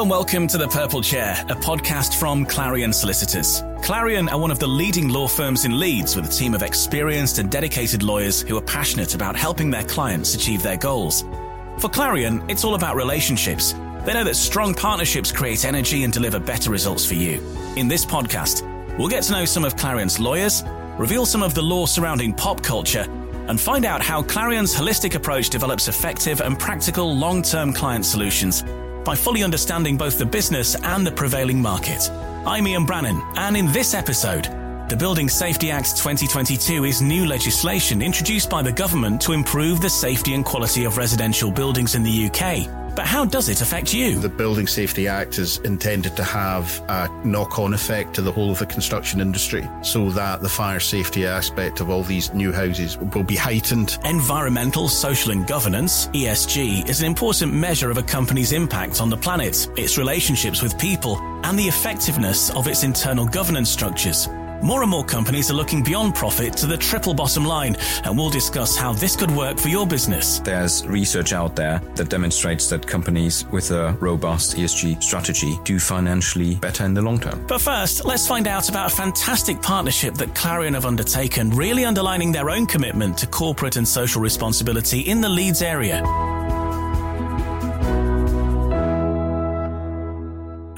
And welcome to The Purple Chair, a podcast from Clarion Solicitors. Clarion are one of the leading law firms in Leeds with a team of experienced and dedicated lawyers who are passionate about helping their clients achieve their goals. For Clarion, it's all about relationships. They know that strong partnerships create energy and deliver better results for you. In this podcast, we'll get to know some of Clarion's lawyers, reveal some of the law surrounding pop culture, and find out how Clarion's holistic approach develops effective and practical long term client solutions by fully understanding both the business and the prevailing market. I'm Ian Brannan, and in this episode, the Building Safety Act 2022 is new legislation introduced by the government to improve the safety and quality of residential buildings in the UK. But how does it affect you? The Building Safety Act is intended to have a knock on effect to the whole of the construction industry so that the fire safety aspect of all these new houses will be heightened. Environmental, social, and governance, ESG, is an important measure of a company's impact on the planet, its relationships with people, and the effectiveness of its internal governance structures. More and more companies are looking beyond profit to the triple bottom line, and we'll discuss how this could work for your business. There's research out there that demonstrates that companies with a robust ESG strategy do financially better in the long term. But first, let's find out about a fantastic partnership that Clarion have undertaken, really underlining their own commitment to corporate and social responsibility in the Leeds area.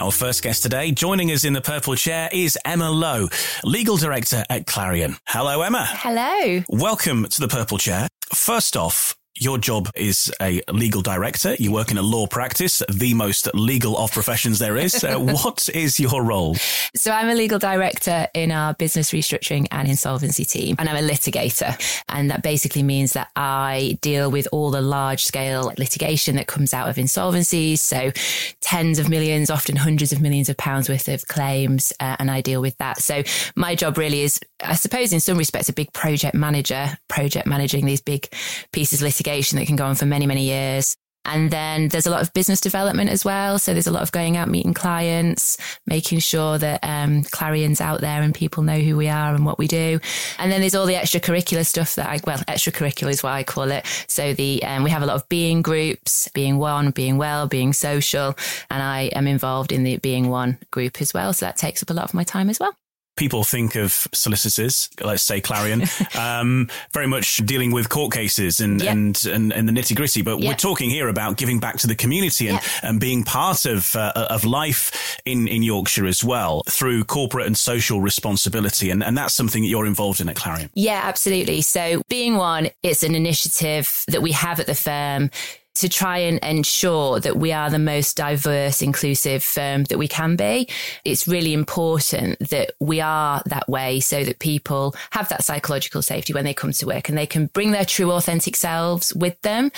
Our first guest today, joining us in the purple chair, is Emma Lowe, legal director at Clarion. Hello, Emma. Hello. Welcome to the purple chair. First off, your job is a legal director. You work in a law practice, the most legal of professions there is. Uh, what is your role? So I'm a legal director in our business restructuring and insolvency team, and I'm a litigator. And that basically means that I deal with all the large scale litigation that comes out of insolvencies. So tens of millions, often hundreds of millions of pounds worth of claims. Uh, and I deal with that. So my job really is, I suppose, in some respects, a big project manager, project managing these big pieces of litigation that can go on for many, many years. And then there's a lot of business development as well. So there's a lot of going out, meeting clients, making sure that um, Clarion's out there and people know who we are and what we do. And then there's all the extracurricular stuff that I, well, extracurricular is what I call it. So the, um, we have a lot of being groups, being one, being well, being social. And I am involved in the being one group as well. So that takes up a lot of my time as well people think of solicitors, let's say Clarion, um, very much dealing with court cases and, yep. and, and, and, the nitty gritty. But yep. we're talking here about giving back to the community and, yep. and being part of, uh, of life in, in Yorkshire as well through corporate and social responsibility. And, and that's something that you're involved in at Clarion. Yeah, absolutely. So being one, it's an initiative that we have at the firm to try and ensure that we are the most diverse, inclusive firm that we can be. It's really important that we are that way so that people have that psychological safety when they come to work and they can bring their true authentic selves with them.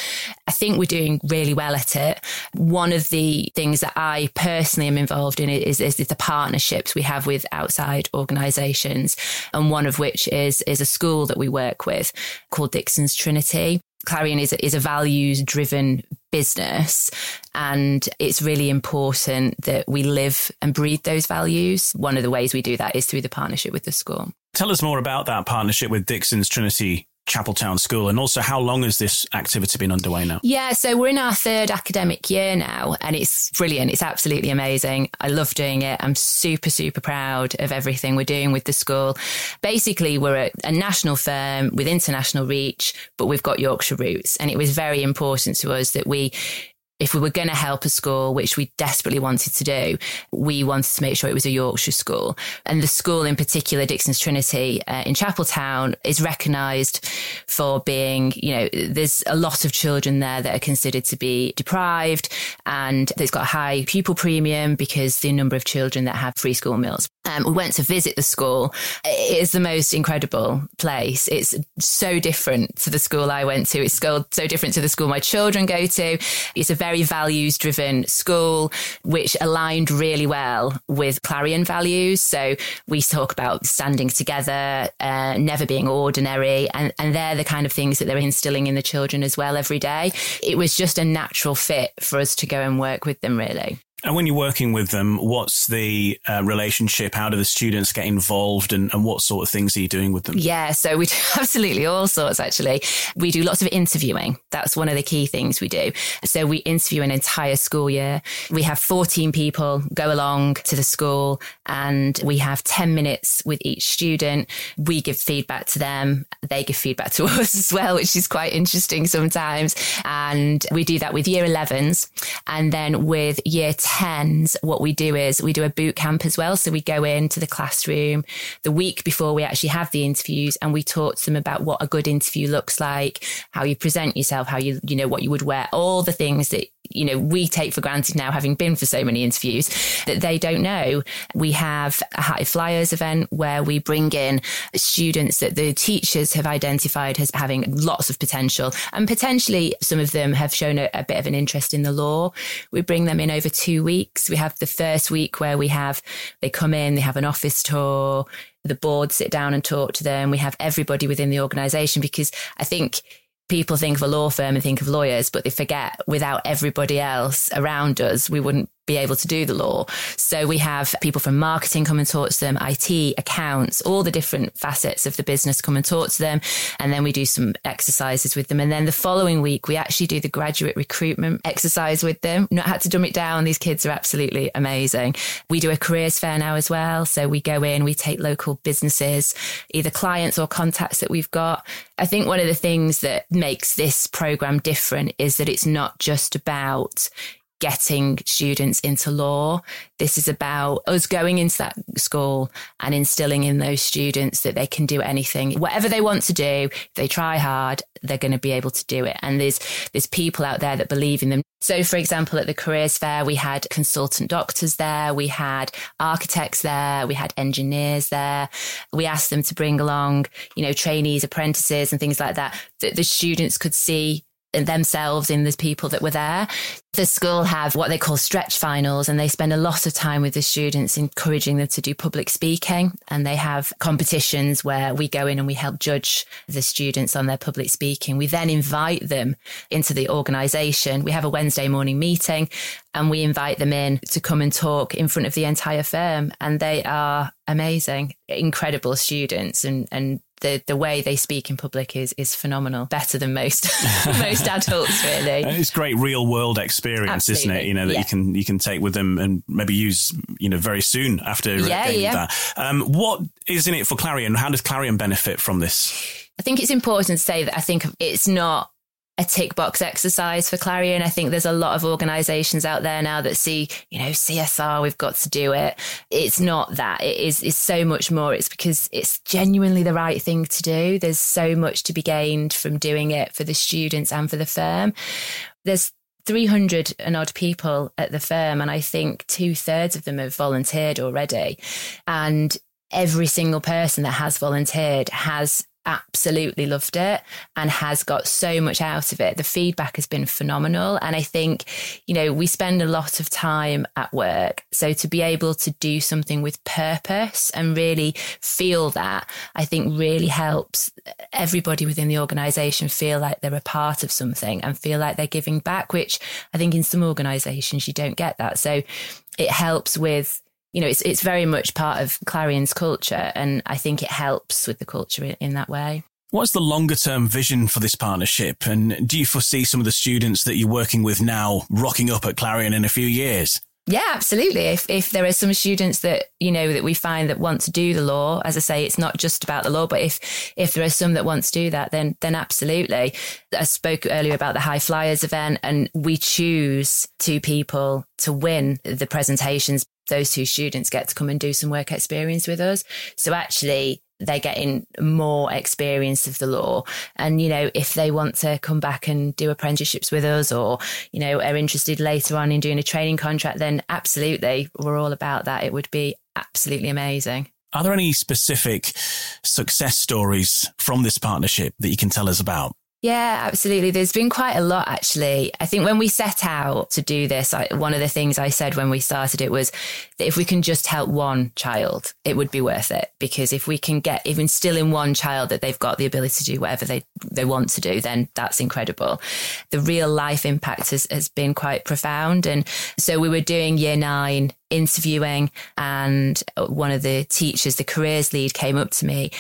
I think we're doing really well at it. One of the things that I personally am involved in is, is the partnerships we have with outside organisations and one of which is, is a school that we work with called Dixons Trinity. Clarion is a, is a values driven business and it's really important that we live and breathe those values. One of the ways we do that is through the partnership with the school. Tell us more about that partnership with Dixons Trinity Chapeltown School? And also, how long has this activity been underway now? Yeah, so we're in our third academic year now, and it's brilliant. It's absolutely amazing. I love doing it. I'm super, super proud of everything we're doing with the school. Basically, we're a, a national firm with international reach, but we've got Yorkshire roots. And it was very important to us that we if we were going to help a school, which we desperately wanted to do, we wanted to make sure it was a Yorkshire school. And the school in particular, Dixons Trinity uh, in Chapeltown, is recognised for being, you know, there's a lot of children there that are considered to be deprived and it's got a high pupil premium because the number of children that have free school meals. Um, we went to visit the school. It is the most incredible place. It's so different to the school I went to. It's so different to the school my children go to. It's a very values driven school, which aligned really well with Clarion values. So we talk about standing together, uh, never being ordinary, and, and they're the kind of things that they're instilling in the children as well every day. It was just a natural fit for us to go and work with them, really. And when you're working with them, what's the uh, relationship? How do the students get involved and, and what sort of things are you doing with them? Yeah, so we do absolutely all sorts actually. We do lots of interviewing. That's one of the key things we do. So we interview an entire school year. We have 14 people go along to the school and we have 10 minutes with each student. We give feedback to them. They give feedback to us as well, which is quite interesting sometimes. And we do that with year 11s. And then with year 10s, what we do is we do a boot camp as well. So we go into the classroom the week before we actually have the interviews and we talk to them about what a good interview looks like, how you present yourself, how you, you know, what you would wear, all the things that you know, we take for granted now, having been for so many interviews, that they don't know. We have a High Flyers event where we bring in students that the teachers have identified as having lots of potential, and potentially some of them have shown a, a bit of an interest in the law. We bring them in over two weeks. We have the first week where we have, they come in, they have an office tour, the board sit down and talk to them. We have everybody within the organization because I think people think of a law firm and think of lawyers, but they forget without everybody else around us, we wouldn't be able to do the law. So we have people from marketing come and talk to them, IT, accounts, all the different facets of the business come and talk to them. And then we do some exercises with them. And then the following week, we actually do the graduate recruitment exercise with them. Not had to dumb it down. These kids are absolutely amazing. We do a careers fair now as well. So we go in, we take local businesses, either clients or contacts that we've got. I think one of the things that makes this program different is that it's not just about getting students into law. This is about us going into that school and instilling in those students that they can do anything, whatever they want to do. If they try hard, they're going to be able to do it. And there's, there's people out there that believe in them. So, for example, at the careers fair, we had consultant doctors there. We had architects there. We had engineers there. We asked them to bring along, you know, trainees, apprentices and things like that, that the students could see themselves in the people that were there. The school have what they call stretch finals and they spend a lot of time with the students encouraging them to do public speaking and they have competitions where we go in and we help judge the students on their public speaking. We then invite them into the organization. We have a Wednesday morning meeting and we invite them in to come and talk in front of the entire firm and they are amazing, incredible students and, and the the way they speak in public is is phenomenal, better than most most adults. Really, it's great real world experience, Absolutely. isn't it? You know that yeah. you can you can take with them and maybe use you know very soon after yeah, yeah. that. Um, what is in it for Clarion? How does Clarion benefit from this? I think it's important to say that I think it's not a tick box exercise for Clarion. I think there's a lot of organizations out there now that see, you know, CSR, we've got to do it. It's not that. It is it's so much more. It's because it's genuinely the right thing to do. There's so much to be gained from doing it for the students and for the firm. There's 300 and odd people at the firm, and I think two thirds of them have volunteered already. And every single person that has volunteered has absolutely loved it and has got so much out of it. The feedback has been phenomenal. And I think, you know, we spend a lot of time at work. So to be able to do something with purpose and really feel that, I think really helps everybody within the organization feel like they're a part of something and feel like they're giving back, which I think in some organizations you don't get that. So it helps with you know, it's it's very much part of Clarion's culture, and I think it helps with the culture in, in that way. What's the longer term vision for this partnership? And do you foresee some of the students that you're working with now rocking up at Clarion in a few years? Yeah, absolutely. If if there are some students that you know that we find that want to do the law, as I say, it's not just about the law, but if if there are some that want to do that, then then absolutely. I spoke earlier about the High Flyers event, and we choose two people to win the presentations those two students get to come and do some work experience with us. So actually, they're getting more experience of the law. And, you know, if they want to come back and do apprenticeships with us or, you know, are interested later on in doing a training contract, then absolutely, we're all about that. It would be absolutely amazing. Are there any specific success stories from this partnership that you can tell us about? Yeah, absolutely. There's been quite a lot actually. I think when we set out to do this, I, one of the things I said when we started it was that if we can just help one child, it would be worth it. Because if we can get even still in one child that they've got the ability to do whatever they, they want to do, then that's incredible. The real life impact has, has been quite profound. And so we were doing year nine interviewing and one of the teachers, the careers lead came up to me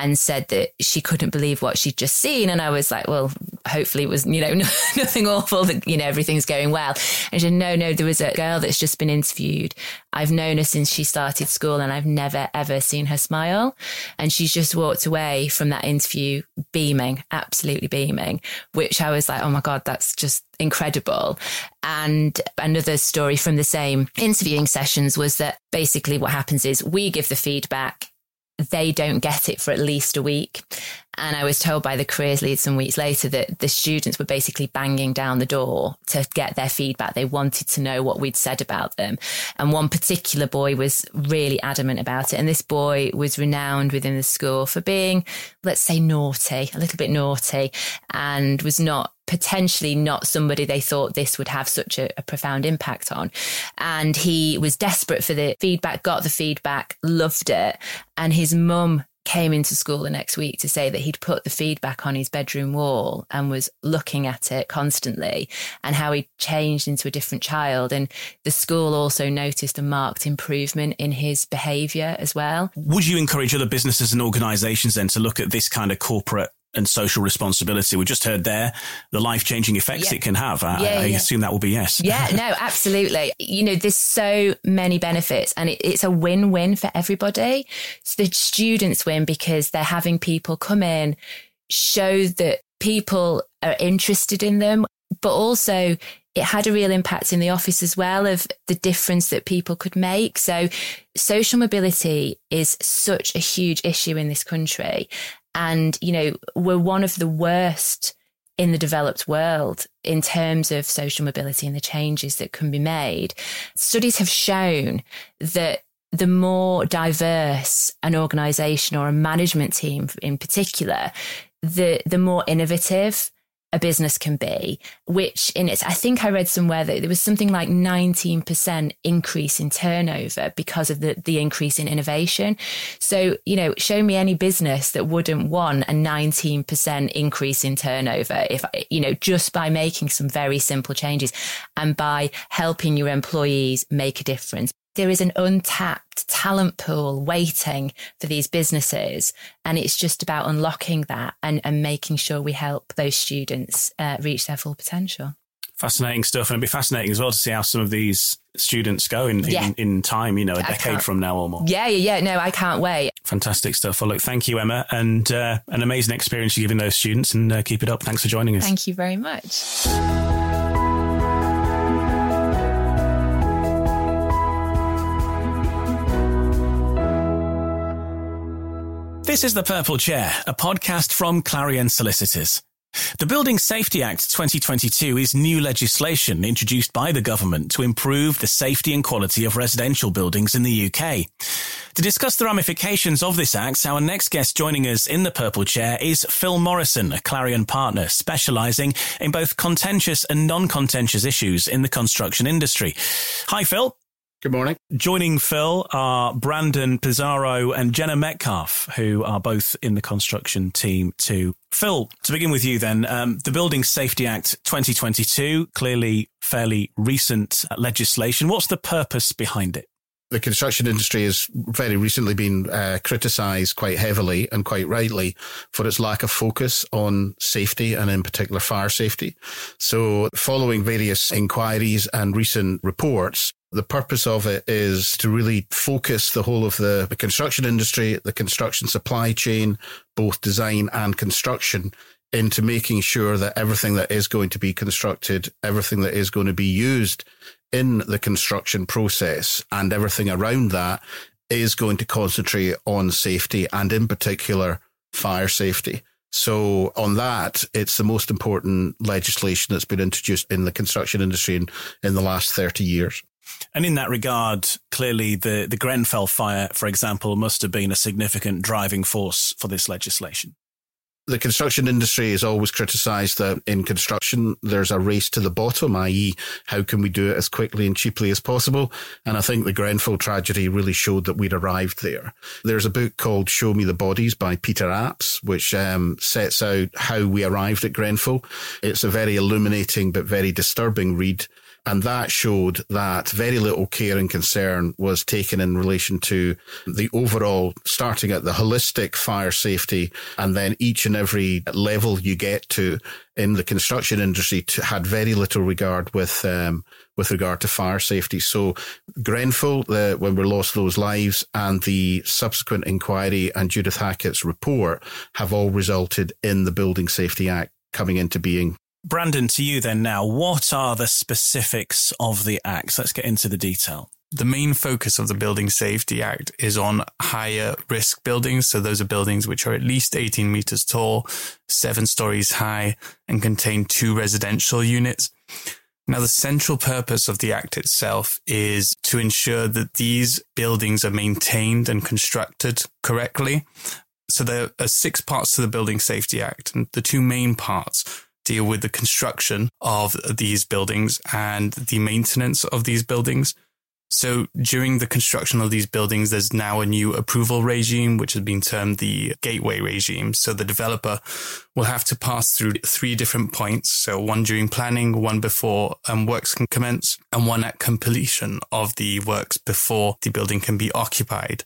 and said that she couldn't believe what she'd just seen. And I was like, well, hopefully it was, you know, nothing awful that, you know, everything's going well. And she said, no, no, there was a girl that's just been interviewed. I've known her since she started school and I've never ever seen her smile. And she's just walked away from that interview beaming, absolutely beaming, which I was like, oh my God, that's just incredible. And another story from the same interviewing sessions was that basically what happens is we give the feedback they don't get it for at least a week. And I was told by the careers lead some weeks later that the students were basically banging down the door to get their feedback. They wanted to know what we'd said about them. And one particular boy was really adamant about it. And this boy was renowned within the school for being, let's say, naughty, a little bit naughty, and was not potentially not somebody they thought this would have such a, a, profound impact on. And he was desperate for the feedback, got the feedback, loved it. And his mum came into school the next week to say that he'd put the feedback on his bedroom wall and was looking at it constantly and how he changed into a different child. And the school also noticed a marked improvement in his behaviour as well. Would you encourage other businesses and organisations then to look at this kind of corporate and social responsibility. We just heard there the life changing effects yeah. it can have. I, yeah, I yeah. assume that will be yes. Yeah, no, absolutely. You know, there's so many benefits and it, it's a win win for everybody. So the students win because they're having people come in, show that people are interested in them, but also it had a real impact in the office as well of the difference that people could make. So social mobility is such a huge issue in this country. And, you know, we're one of the worst in the developed world in terms of social mobility and the changes that can be made. Studies have shown that the more diverse an organization or a management team in particular, the, the more innovative a business can be, which in its, I think I read somewhere that there was something like 19% increase in turnover because of the, the increase in innovation. So, you know, show me any business that wouldn't want a 19% increase in turnover if, you know, just by making some very simple changes and by helping your employees make a difference there is an untapped talent pool waiting for these businesses. And it's just about unlocking that and, and making sure we help those students uh, reach their full potential. Fascinating stuff. And it'd be fascinating as well to see how some of these students go in, yeah. in, in, time, you know, a decade from now or more. Yeah, yeah, yeah. No, I can't wait. Fantastic stuff. Well, look, thank you, Emma, and uh, an amazing experience you're giving those students and uh, keep it up. Thanks for joining us. Thank you very much. This is The Purple Chair, a podcast from Clarion Solicitors. The Building Safety Act 2022 is new legislation introduced by the government to improve the safety and quality of residential buildings in the UK. To discuss the ramifications of this act, our next guest joining us in the purple chair is Phil Morrison, a Clarion partner specializing in both contentious and non-contentious issues in the construction industry. Hi, Phil. Good morning. Joining Phil are Brandon Pizarro and Jenna Metcalf, who are both in the construction team too. Phil, to begin with you then, um, the Building Safety Act 2022, clearly fairly recent legislation. What's the purpose behind it? the construction industry has very recently been uh, criticised quite heavily and quite rightly for its lack of focus on safety and in particular fire safety. So following various inquiries and recent reports, the purpose of it is to really focus the whole of the, the construction industry, the construction supply chain, both design and construction into making sure that everything that is going to be constructed, everything that is going to be used in the construction process and everything around that is going to concentrate on safety and in particular fire safety. So on that, it's the most important legislation that's been introduced in the construction industry in, in the last 30 years. And in that regard, clearly the, the Grenfell fire, for example, must have been a significant driving force for this legislation. the construction industry is always criticized that in construction there's a race to the bottom, i.e., how can we do it as quickly and cheaply as possible? And I think the Grenfell tragedy really showed that we'd arrived there. There's a book called Show Me the Bodies by Peter Apps, which um, sets out how we arrived at Grenfell. It's a very illuminating but very disturbing read. And that showed that very little care and concern was taken in relation to the overall, starting at the holistic fire safety, and then each and every level you get to in the construction industry to, had very little regard with um, with regard to fire safety. So Grenfell, the, when we lost those lives, and the subsequent inquiry and Judith Hackitt's report have all resulted in the Building Safety Act coming into being Brandon, to you then now, what are the specifics of the Act? Let's get into the detail. The main focus of the Building Safety Act is on higher risk buildings. So those are buildings which are at least 18 meters tall, seven stories high, and contain two residential units. Now, the central purpose of the Act itself is to ensure that these buildings are maintained and constructed correctly. So there are six parts to the Building Safety Act, and the two main parts deal with the construction of these buildings and the maintenance of these buildings. So during the construction of these buildings, there's now a new approval regime, which has been termed the gateway regime. So the developer will have to pass through three different points. So one during planning, one before um, works can commence, and one at completion of the works before the building can be occupied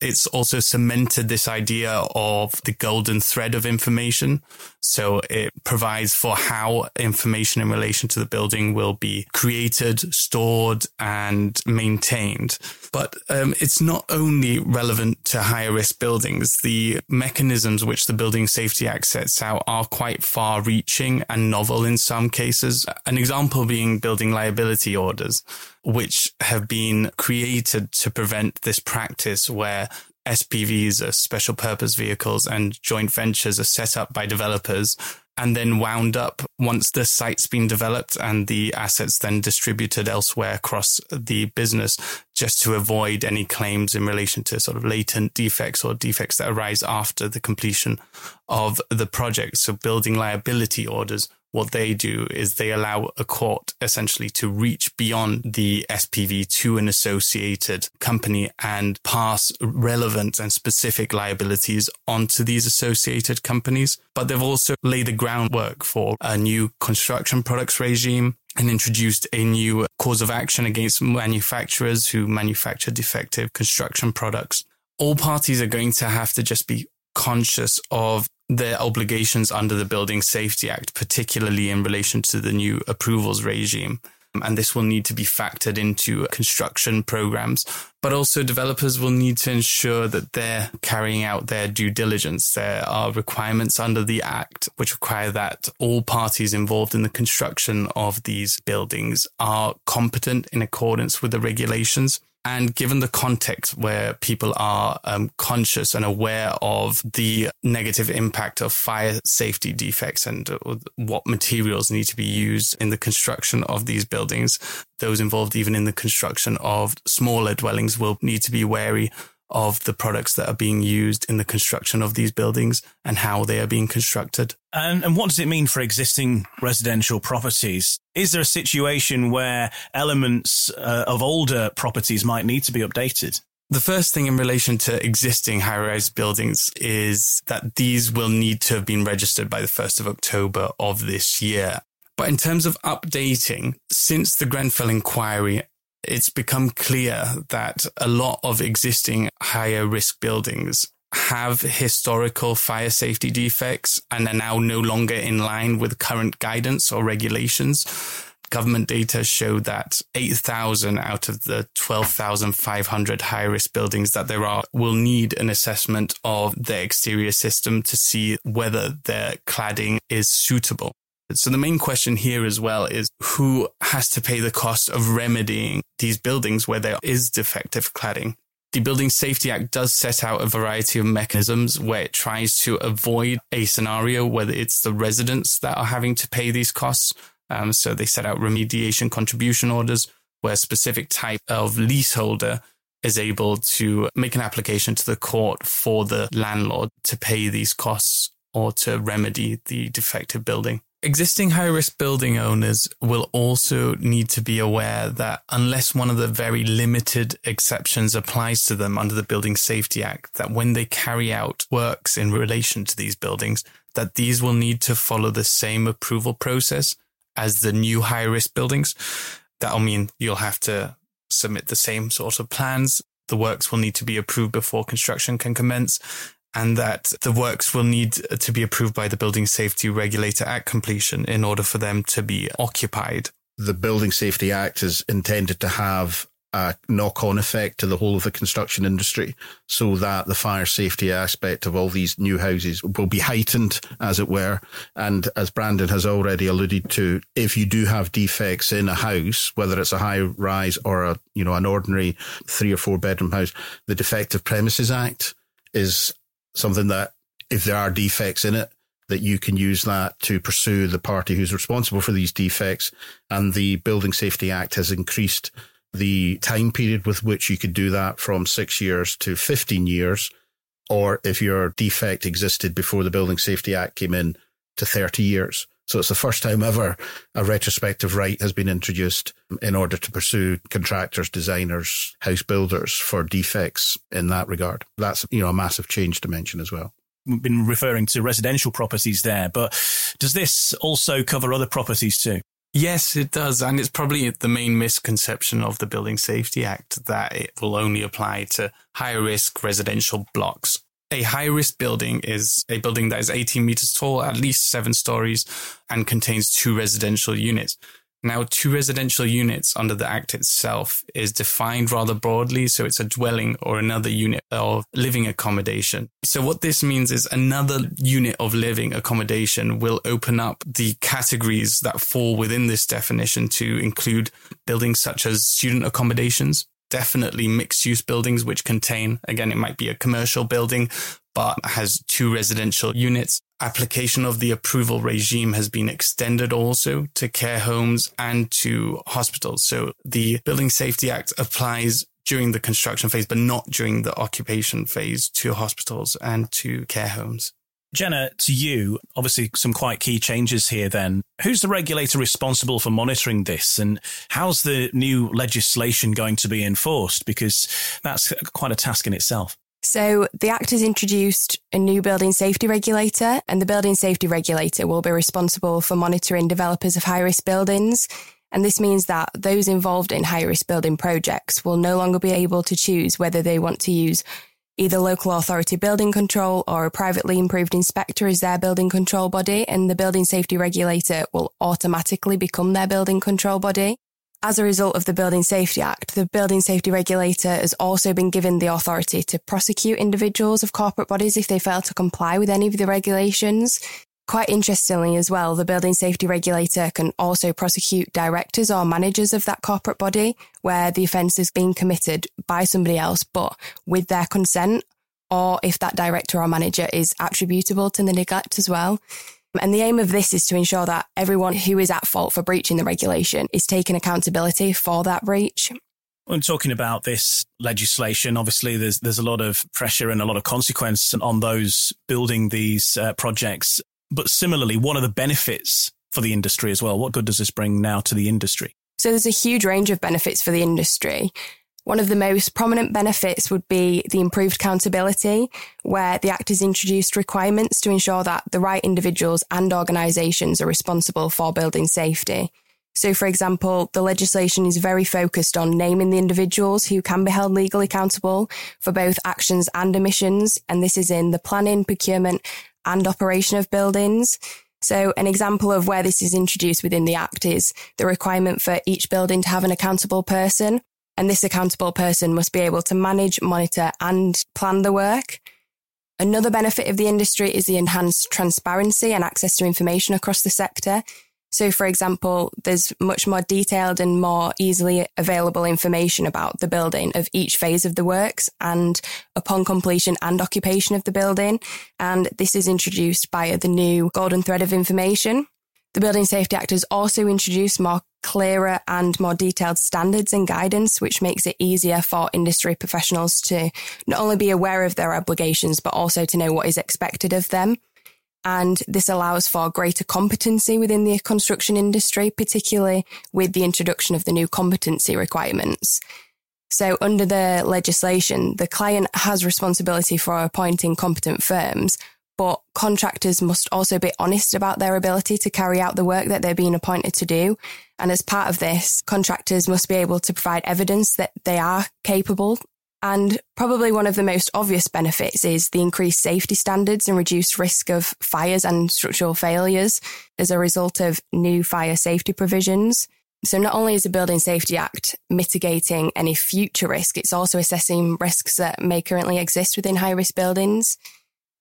it's also cemented this idea of the golden thread of information. So it provides for how information in relation to the building will be created, stored and maintained. But um, it's not only relevant to higher risk buildings. The mechanisms which the Building Safety Act sets out are quite far reaching and novel in some cases. An example being building liability orders which have been created to prevent this practice where SPVs, are special purpose vehicles, and joint ventures are set up by developers and then wound up once the site's been developed and the assets then distributed elsewhere across the business just to avoid any claims in relation to sort of latent defects or defects that arise after the completion of the project. So building liability orders what they do is they allow a court essentially to reach beyond the SPV to an associated company and pass relevant and specific liabilities onto these associated companies. But they've also laid the groundwork for a new construction products regime and introduced a new cause of action against manufacturers who manufacture defective construction products. All parties are going to have to just be conscious of their obligations under the Building Safety Act, particularly in relation to the new approvals regime. And this will need to be factored into construction programs. But also, developers will need to ensure that they're carrying out their due diligence. There are requirements under the Act which require that all parties involved in the construction of these buildings are competent in accordance with the regulations. And given the context where people are um, conscious and aware of the negative impact of fire safety defects and uh, what materials need to be used in the construction of these buildings, those involved even in the construction of smaller dwellings will need to be wary of the products that are being used in the construction of these buildings and how they are being constructed. And, and what does it mean for existing residential properties? Is there a situation where elements uh, of older properties might need to be updated? The first thing in relation to existing high rise buildings is that these will need to have been registered by the 1st of October of this year. But in terms of updating, since the Grenfell inquiry it's become clear that a lot of existing higher risk buildings have historical fire safety defects and are now no longer in line with current guidance or regulations. Government data show that 8,000 out of the 12,500 high risk buildings that there are will need an assessment of the exterior system to see whether their cladding is suitable. So the main question here as well is who has to pay the cost of remedying these buildings where there is defective cladding? The Building Safety Act does set out a variety of mechanisms where it tries to avoid a scenario whether it's the residents that are having to pay these costs. Um, so they set out remediation contribution orders where a specific type of leaseholder is able to make an application to the court for the landlord to pay these costs or to remedy the defective building. Existing high risk building owners will also need to be aware that unless one of the very limited exceptions applies to them under the Building Safety Act, that when they carry out works in relation to these buildings, that these will need to follow the same approval process as the new high risk buildings. That'll mean you'll have to submit the same sort of plans. The works will need to be approved before construction can commence and that the works will need uh, to be approved by the Building Safety Regulator at completion in order for them to be occupied. The Building Safety Act is intended to have a knock on effect to the whole of the construction industry so that the fire safety aspect of all these new houses will be heightened, as it were. And as Brandon has already alluded to, if you do have defects in a house, whether it's a high rise or a, you know, an ordinary three or four bedroom house, the Defective Premises Act is something that if there are defects in it, that you can use that to pursue the party who's responsible for these defects. And the Building Safety Act has increased the time period with which you could do that from six years to 15 years. Or if your defect existed before the Building Safety Act came in to 30 years. So it's the first time ever a retrospective right has been introduced in order to pursue contractors, designers, house builders for defects in that regard. That's, you know, a massive change to mention as well. We've been referring to residential properties there, but does this also cover other properties too? Yes, it does. And it's probably the main misconception of the Building Safety Act that it will only apply to high risk residential blocks a high risk building is a building that is 18 meters tall, at least seven stories, and contains two residential units. Now, two residential units under the Act itself is defined rather broadly. So it's a dwelling or another unit of living accommodation. So what this means is another unit of living accommodation will open up the categories that fall within this definition to include buildings such as student accommodations, definitely mixed use buildings, which contain, again, it might be a commercial building, but has two residential units. Application of the approval regime has been extended also to care homes and to hospitals. So the Building Safety Act applies during the construction phase, but not during the occupation phase to hospitals and to care homes. Jenna, to you, obviously some quite key changes here then. Who's the regulator responsible for monitoring this and how's the new legislation going to be enforced? Because that's quite a task in itself. So the Act has introduced a new building safety regulator and the building safety regulator will be responsible for monitoring developers of high risk buildings. And this means that those involved in high risk building projects will no longer be able to choose whether they want to use either local authority building control or a privately improved inspector is their building control body, and the building safety regulator will automatically become their building control body. As a result of the Building Safety Act, the Building Safety Regulator has also been given the authority to prosecute individuals of corporate bodies if they fail to comply with any of the regulations. Quite interestingly, as well, the building safety regulator can also prosecute directors or managers of that corporate body where the offence is being committed by somebody else, but with their consent, or if that director or manager is attributable to the neglect as well. And the aim of this is to ensure that everyone who is at fault for breaching the regulation is taking accountability for that breach. When talking about this legislation, obviously there's there's a lot of pressure and a lot of consequence on those building these uh, projects. But similarly, what are the benefits for the industry as well? What good does this bring now to the industry? So there's a huge range of benefits for the industry. One of the most prominent benefits would be the improved accountability, where the Act has introduced requirements to ensure that the right individuals and organisations are responsible for building safety. So, for example, the legislation is very focused on naming the individuals who can be held legally accountable for both actions and omissions. And this is in the planning, procurement, and operation of buildings. So an example of where this is introduced within the Act is the requirement for each building to have an accountable person. And this accountable person must be able to manage, monitor and plan the work. Another benefit of the industry is the enhanced transparency and access to information across the sector. So, for example, there's much more detailed and more easily available information about the building of each phase of the works and upon completion and occupation of the building. And this is introduced by the new golden thread of information. The Building Safety Act has also introduced more clearer and more detailed standards and guidance, which makes it easier for industry professionals to not only be aware of their obligations, but also to know what is expected of them. And this allows for greater competency within the construction industry, particularly with the introduction of the new competency requirements. So under the legislation, the client has responsibility for appointing competent firms, but contractors must also be honest about their ability to carry out the work that they're being appointed to do. And as part of this, contractors must be able to provide evidence that they are capable and probably one of the most obvious benefits is the increased safety standards and reduced risk of fires and structural failures as a result of new fire safety provisions. So not only is the Building Safety Act mitigating any future risk, it's also assessing risks that may currently exist within high risk buildings.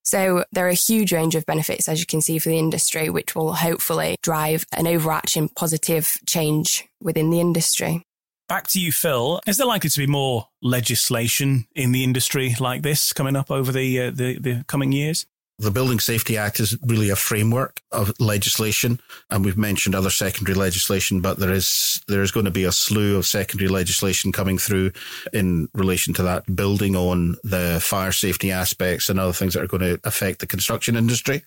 So there are a huge range of benefits, as you can see, for the industry, which will hopefully drive an overarching positive change within the industry. Back to you, Phil. Is there likely to be more legislation in the industry like this coming up over the uh, the, the coming years? The Building Safety Act is really a framework of legislation, and we've mentioned other secondary legislation, but there is there is going to be a slew of secondary legislation coming through in relation to that, building on the fire safety aspects and other things that are going to affect the construction industry.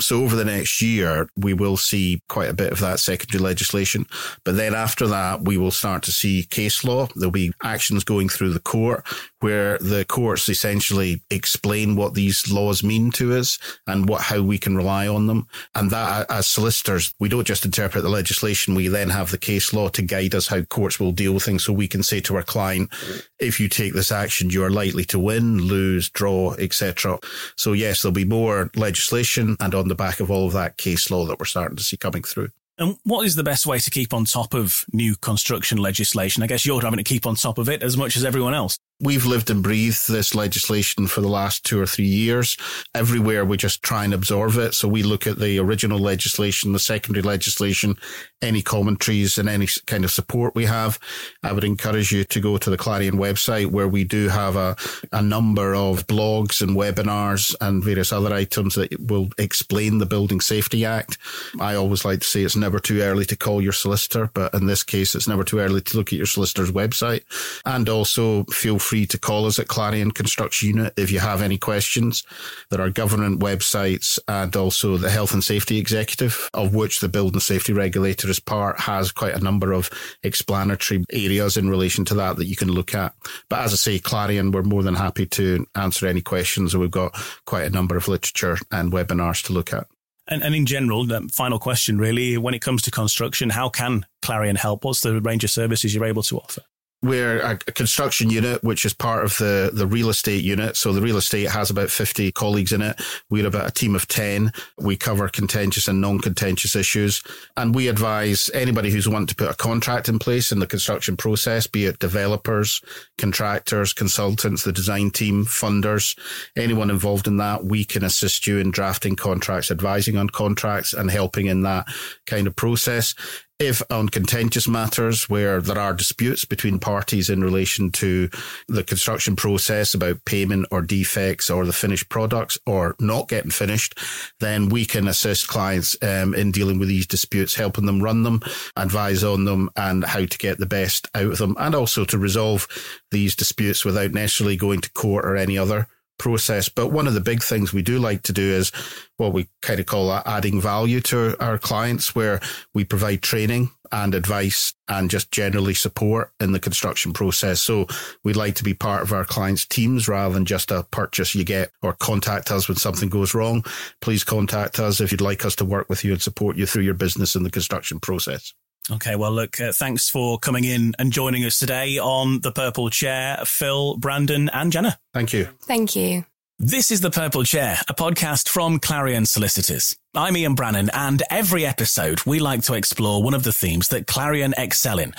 So over the next year, we will see quite a bit of that secondary legislation, but then after that, we will start to see case law. There'll be actions going through the court where the courts essentially explain what these laws mean to us and what how we can rely on them. And that as solicitors, we don't just interpret the legislation, we then have the case law to guide us how courts will deal with things. So we can say to our client, if you take this action, you are likely to win, lose, draw, etc. So yes, there'll be more legislation and on the back of all of that case law that we're starting to see coming through. And what is the best way to keep on top of new construction legislation? I guess you're having to keep on top of it as much as everyone else. We've lived and breathed this legislation for the last two or three years. Everywhere we just try and absorb it. So we look at the original legislation, the secondary legislation, any commentaries and any kind of support we have. I would encourage you to go to the Clarion website where we do have a, a number of blogs and webinars and various other items that will explain the Building Safety Act. I always like to say it's never too early to call your solicitor, but in this case, it's never too early to look at your solicitor's website and also feel free free to call us at Clarion Construction Unit if you have any questions. There are government websites and also the Health and Safety Executive, of which the Building Safety Regulator is part, has quite a number of explanatory areas in relation to that that you can look at. But as I say, Clarion, we're more than happy to answer any questions. We've got quite a number of literature and webinars to look at. And, and in general, the final question really, when it comes to construction, how can Clarion help? What's the range of services you're able to offer? We're a construction unit, which is part of the, the real estate unit. So the real estate has about 50 colleagues in it. We're about a team of 10. We cover contentious and non-contentious issues. And we advise anybody who's want to put a contract in place in the construction process, be it developers, contractors, consultants, the design team, funders, anyone involved in that, we can assist you in drafting contracts, advising on contracts and helping in that kind of process if on contentious matters where there are disputes between parties in relation to the construction process about payment or defects or the finished products or not getting finished, then we can assist clients um, in dealing with these disputes, helping them run them, advise on them and how to get the best out of them and also to resolve these disputes without necessarily going to court or any other process. But one of the big things we do like to do is what we kind of call adding value to our clients, where we provide training and advice and just generally support in the construction process. So we'd like to be part of our clients' teams rather than just a purchase you get or contact us when something goes wrong. Please contact us if you'd like us to work with you and support you through your business in the construction process. Okay, well, look, uh, thanks for coming in and joining us today on the Purple Chair, Phil, Brandon, and Jenna. Thank you. Thank you. This is The Purple Chair, a podcast from Clarion Solicitors. I'm Ian Brannan, and every episode we like to explore one of the themes that Clarion excel in.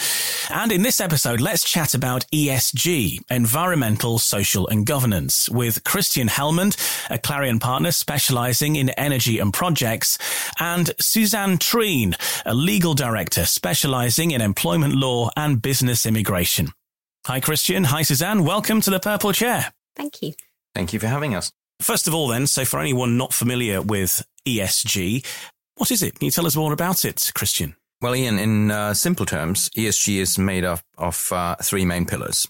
And in this episode, let's chat about ESG, environmental, social and governance, with Christian Helmond, a Clarion partner specializing in energy and projects, and Suzanne Treen, a legal director specializing in employment law and business immigration. Hi, Christian. Hi, Suzanne. Welcome to The Purple Chair. Thank you. Thank you for having us. First of all, then, so for anyone not familiar with ESG, what is it? Can you tell us more about it, Christian? Well, Ian, in uh, simple terms, ESG is made up of uh, three main pillars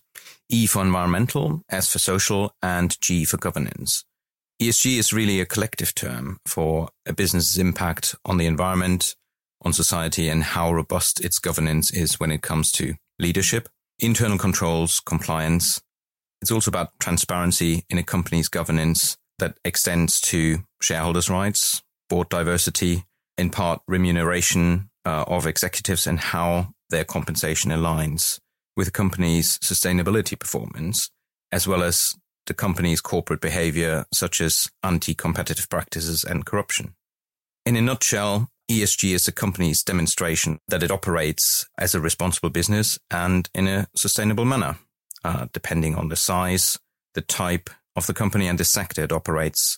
E for environmental, S for social, and G for governance. ESG is really a collective term for a business's impact on the environment, on society, and how robust its governance is when it comes to leadership, internal controls, compliance. It's also about transparency in a company's governance that extends to shareholders' rights, board diversity, in part remuneration uh, of executives and how their compensation aligns with the company's sustainability performance, as well as the company's corporate behavior, such as anti-competitive practices and corruption. In a nutshell, ESG is a company's demonstration that it operates as a responsible business and in a sustainable manner, uh, depending on the size, the type of the company and the sector it operates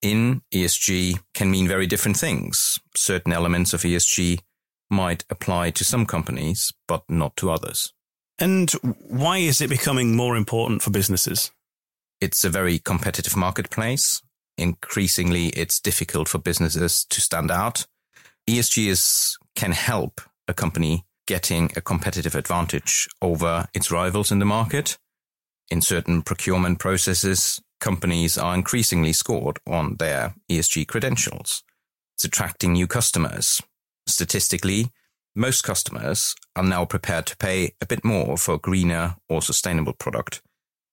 in. ESG can mean very different things. Certain elements of ESG might apply to some companies, but not to others. And why is it becoming more important for businesses? It's a very competitive marketplace. Increasingly, it's difficult for businesses to stand out. ESG is, can help a company getting a competitive advantage over its rivals in the market. In certain procurement processes, companies are increasingly scored on their ESG credentials. It's attracting new customers. Statistically, most customers are now prepared to pay a bit more for a greener or sustainable product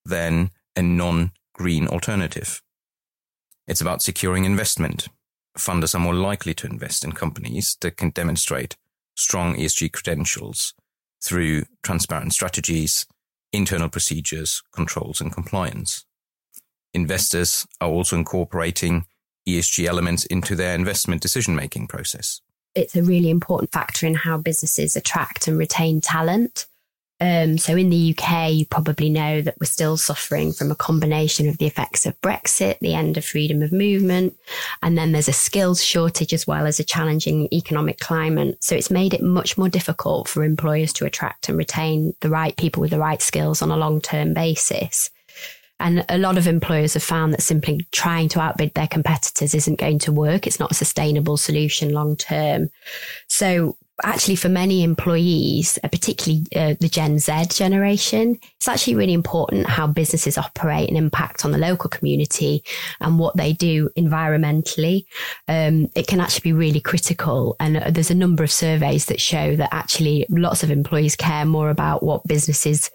than a non-green alternative. It's about securing investment. Funders are more likely to invest in companies that can demonstrate strong ESG credentials through transparent strategies, internal procedures, controls, and compliance. Investors are also incorporating ESG elements into their investment decision making process. It's a really important factor in how businesses attract and retain talent. Um, so in the UK, you probably know that we're still suffering from a combination of the effects of Brexit, the end of freedom of movement, and then there's a skills shortage as well as a challenging economic climate. So it's made it much more difficult for employers to attract and retain the right people with the right skills on a long term basis. And a lot of employers have found that simply trying to outbid their competitors isn't going to work. It's not a sustainable solution long term. So actually for many employees, uh, particularly uh, the Gen Z generation, it's actually really important how businesses operate and impact on the local community and what they do environmentally. Um, it can actually be really critical. And uh, there's a number of surveys that show that actually lots of employees care more about what businesses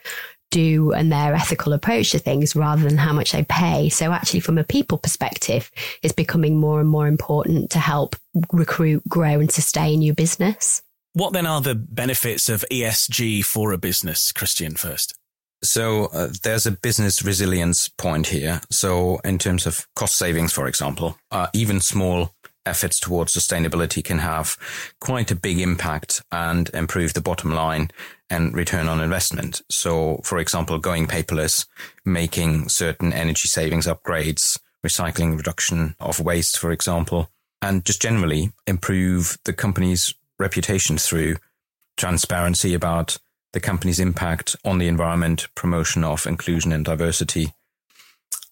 do and their ethical approach to things rather than how much they pay. So actually from a people perspective, it's becoming more and more important to help recruit, grow and sustain your business. What then are the benefits of ESG for a business, Christian, first? So uh, there's a business resilience point here. So in terms of cost savings, for example, uh, even small efforts towards sustainability can have quite a big impact and improve the bottom line and return on investment. So, for example, going paperless, making certain energy savings upgrades, recycling reduction of waste, for example, and just generally improve the company's reputation through transparency about the company's impact on the environment, promotion of inclusion and diversity,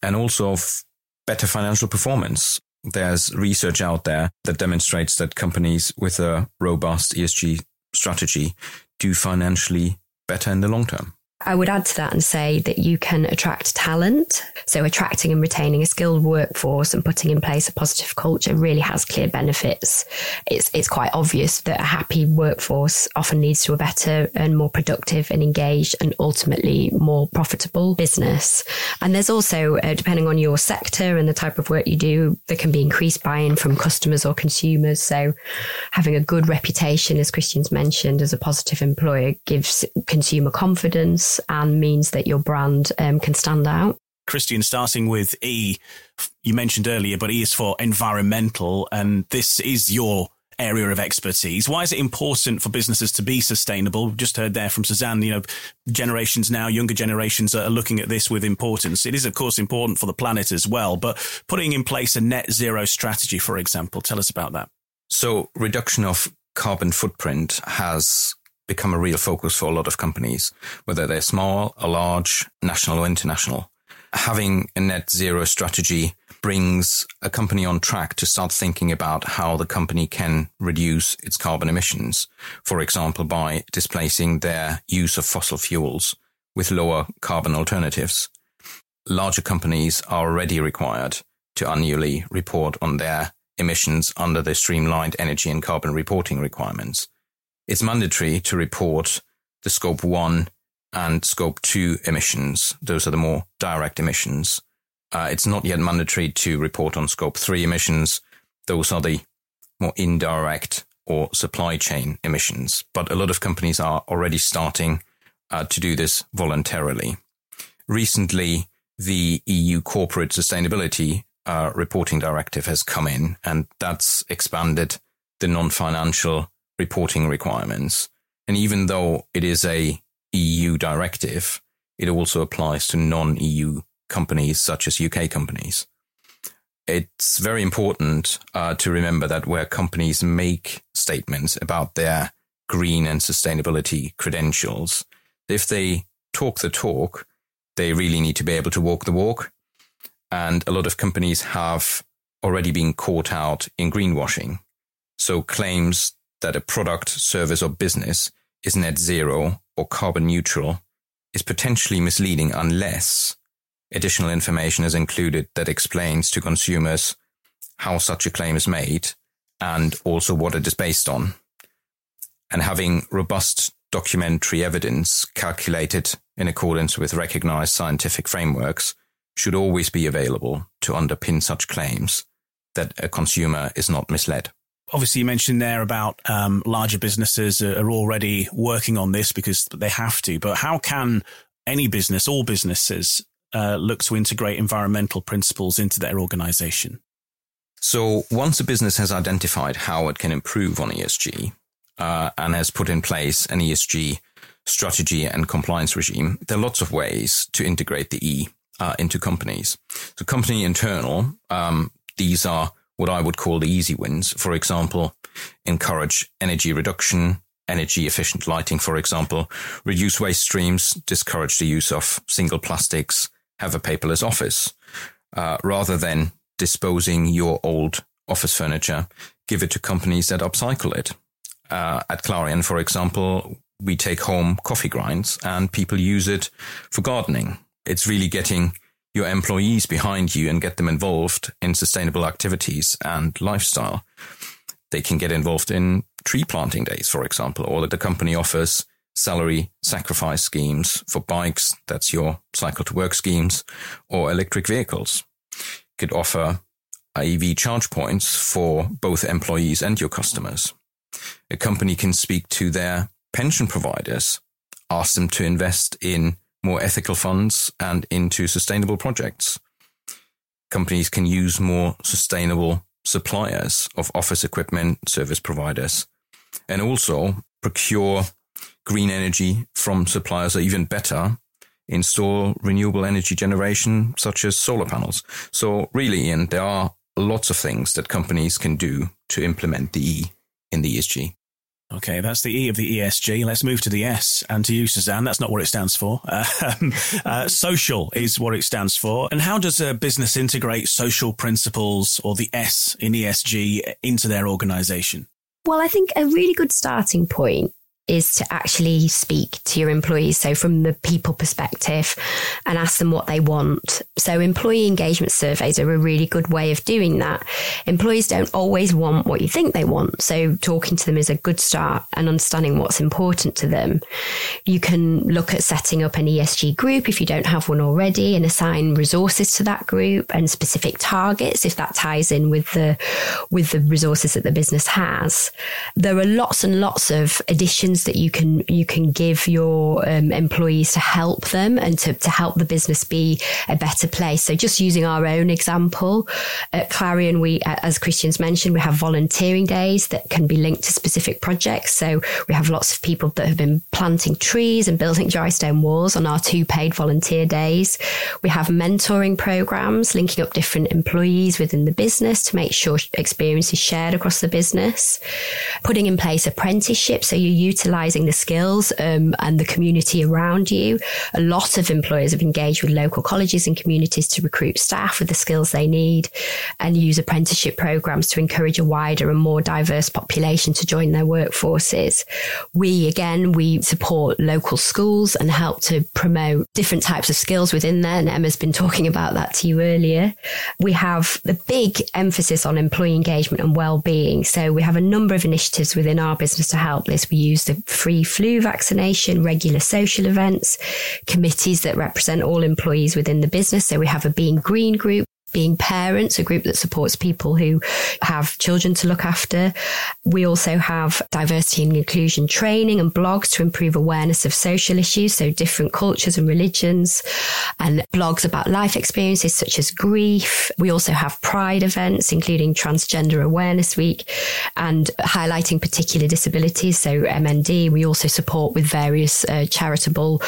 and also of better financial performance. There's research out there that demonstrates that companies with a robust ESG strategy do financially better in the long term. I would add to that and say that you can attract talent. So attracting and retaining a skilled workforce and putting in place a positive culture really has clear benefits. It's, it's quite obvious that a happy workforce often leads to a better and more productive and engaged and ultimately more profitable business. And there's also, uh, depending on your sector and the type of work you do, there can be increased buy-in from customers or consumers. So having a good reputation, as Christian's mentioned, as a positive employer gives consumer confidence and means that your brand um, can stand out. Christian, starting with E, you mentioned earlier, but E is for environmental, and this is your area of expertise. Why is it important for businesses to be sustainable? We've just heard there from Suzanne, you know, generations now, younger generations are looking at this with importance. It is, of course, important for the planet as well, but putting in place a net zero strategy, for example, tell us about that. So reduction of carbon footprint has become a real focus for a lot of companies, whether they're small or large, national or international. Having a net zero strategy brings a company on track to start thinking about how the company can reduce its carbon emissions. For example, by displacing their use of fossil fuels with lower carbon alternatives. Larger companies are already required to annually report on their emissions under the streamlined energy and carbon reporting requirements. It's mandatory to report the scope one and scope two emissions. Those are the more direct emissions. Uh, it's not yet mandatory to report on scope three emissions. Those are the more indirect or supply chain emissions. But a lot of companies are already starting uh, to do this voluntarily. Recently, the EU corporate sustainability uh, reporting directive has come in and that's expanded the non-financial reporting requirements. And even though it is a EU directive, it also applies to non-EU companies such as UK companies. It's very important uh, to remember that where companies make statements about their green and sustainability credentials, if they talk the talk, they really need to be able to walk the walk. And a lot of companies have already been caught out in greenwashing. So claims that a product, service or business is net zero or carbon neutral is potentially misleading unless additional information is included that explains to consumers how such a claim is made and also what it is based on. And having robust documentary evidence calculated in accordance with recognized scientific frameworks should always be available to underpin such claims that a consumer is not misled. Obviously, you mentioned there about um, larger businesses are already working on this because they have to. But how can any business, all businesses, uh, look to integrate environmental principles into their organization? So, once a business has identified how it can improve on ESG uh, and has put in place an ESG strategy and compliance regime, there are lots of ways to integrate the E uh, into companies. So, company internal, um, these are what I would call the easy wins. For example, encourage energy reduction, energy efficient lighting, for example, reduce waste streams, discourage the use of single plastics, have a paperless office, uh, rather than disposing your old office furniture, give it to companies that upcycle it. Uh, at Clarion, for example, we take home coffee grinds and people use it for gardening. It's really getting your employees behind you and get them involved in sustainable activities and lifestyle. They can get involved in tree planting days, for example, or that the company offers salary sacrifice schemes for bikes. That's your cycle to work schemes or electric vehicles. Could offer EV charge points for both employees and your customers. A company can speak to their pension providers, ask them to invest in more ethical funds and into sustainable projects. Companies can use more sustainable suppliers of office equipment, service providers, and also procure green energy from suppliers or even better, install renewable energy generation such as solar panels. So really, and there are lots of things that companies can do to implement the E in the ESG. Okay, that's the E of the ESG. Let's move to the S and to you, Suzanne. That's not what it stands for. Um, uh, social is what it stands for. And how does a business integrate social principles or the S in ESG into their organization? Well, I think a really good starting point is to actually speak to your employees. So from the people perspective and ask them what they want. So employee engagement surveys are a really good way of doing that. Employees don't always want what you think they want. So talking to them is a good start and understanding what's important to them. You can look at setting up an ESG group if you don't have one already and assign resources to that group and specific targets if that ties in with the, with the resources that the business has. There are lots and lots of additions that you can you can give your um, employees to help them and to, to help the business be a better place. So just using our own example at Clarion, we as Christian's mentioned, we have volunteering days that can be linked to specific projects. So we have lots of people that have been planting trees and building dry stone walls on our two paid volunteer days. We have mentoring programs linking up different employees within the business to make sure experience is shared across the business. Putting in place apprenticeships so you utilizing the skills um, and the community around you. A lot of employers have engaged with local colleges and communities to recruit staff with the skills they need and use apprenticeship programs to encourage a wider and more diverse population to join their workforces. We, again, we support local schools and help to promote different types of skills within there. And Emma's been talking about that to you earlier. We have the big emphasis on employee engagement and well-being. So we have a number of initiatives within our business to help this. We use the free flu vaccination, regular social events, committees that represent all employees within the business. So we have a Being Green group being parents, a group that supports people who have children to look after. We also have diversity and inclusion training and blogs to improve awareness of social issues, so different cultures and religions, and blogs about life experiences such as grief. We also have pride events, including Transgender Awareness Week and highlighting particular disabilities, so MND. We also support with various uh, charitable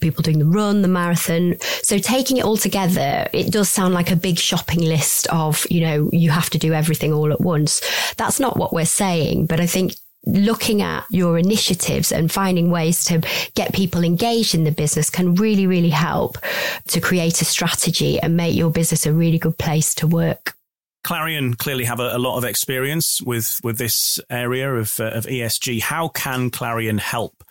people doing the run, the marathon. So taking it all together, it does sound like a big shopping list of, you know, you have to do everything all at once. That's not what we're saying, but I think looking at your initiatives and finding ways to get people engaged in the business can really, really help to create a strategy and make your business a really good place to work. Clarion clearly have a, a lot of experience with, with this area of, uh, of ESG. How can Clarion help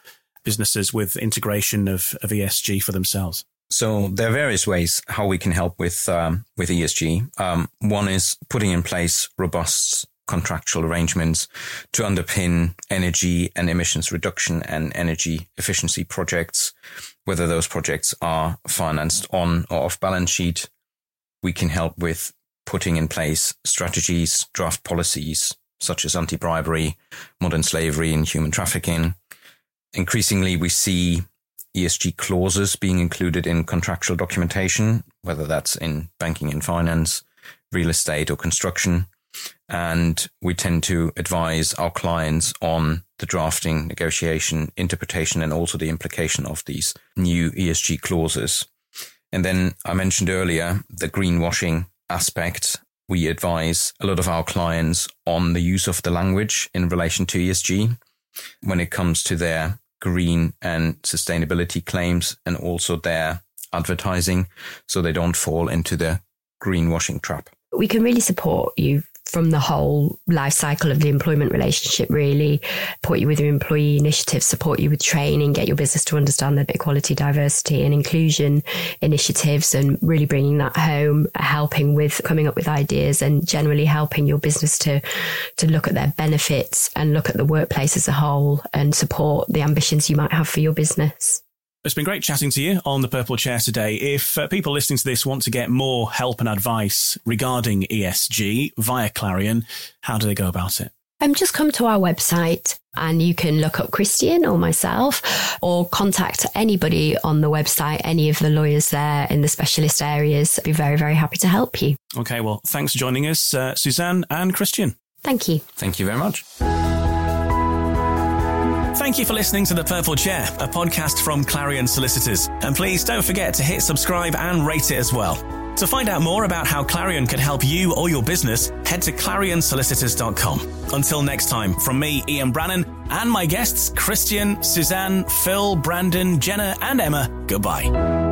businesses with integration of, of ESG for themselves? So there are various ways how we can help with um, with ESG. Um, one is putting in place robust contractual arrangements to underpin energy and emissions reduction and energy efficiency projects, whether those projects are financed on or off balance sheet. We can help with putting in place strategies, draft policies such as anti-bribery, modern slavery and human trafficking. Increasingly, we see ESG clauses being included in contractual documentation, whether that's in banking and finance, real estate or construction. And we tend to advise our clients on the drafting, negotiation, interpretation, and also the implication of these new ESG clauses. And then I mentioned earlier the greenwashing aspect. We advise a lot of our clients on the use of the language in relation to ESG when it comes to their green and sustainability claims and also their advertising so they don't fall into the greenwashing trap. We can really support you from the whole life cycle of the employment relationship, really support you with your employee initiatives, support you with training, get your business to understand the equality, diversity and inclusion initiatives and really bringing that home, helping with coming up with ideas and generally helping your business to, to look at their benefits and look at the workplace as a whole and support the ambitions you might have for your business. It's been great chatting to you on the Purple Chair today. If uh, people listening to this want to get more help and advice regarding ESG via Clarion, how do they go about it? Um, just come to our website and you can look up Christian or myself or contact anybody on the website, any of the lawyers there in the specialist areas. I'd be very, very happy to help you. Okay, well, thanks for joining us, uh, Suzanne and Christian. Thank you. Thank you very much. Thank you for listening to The Purple Chair, a podcast from Clarion Solicitors. And please don't forget to hit subscribe and rate it as well. To find out more about how Clarion can help you or your business, head to clarionsolicitors.com. Until next time, from me, Ian Brannan, and my guests, Christian, Suzanne, Phil, Brandon, Jenna, and Emma, goodbye.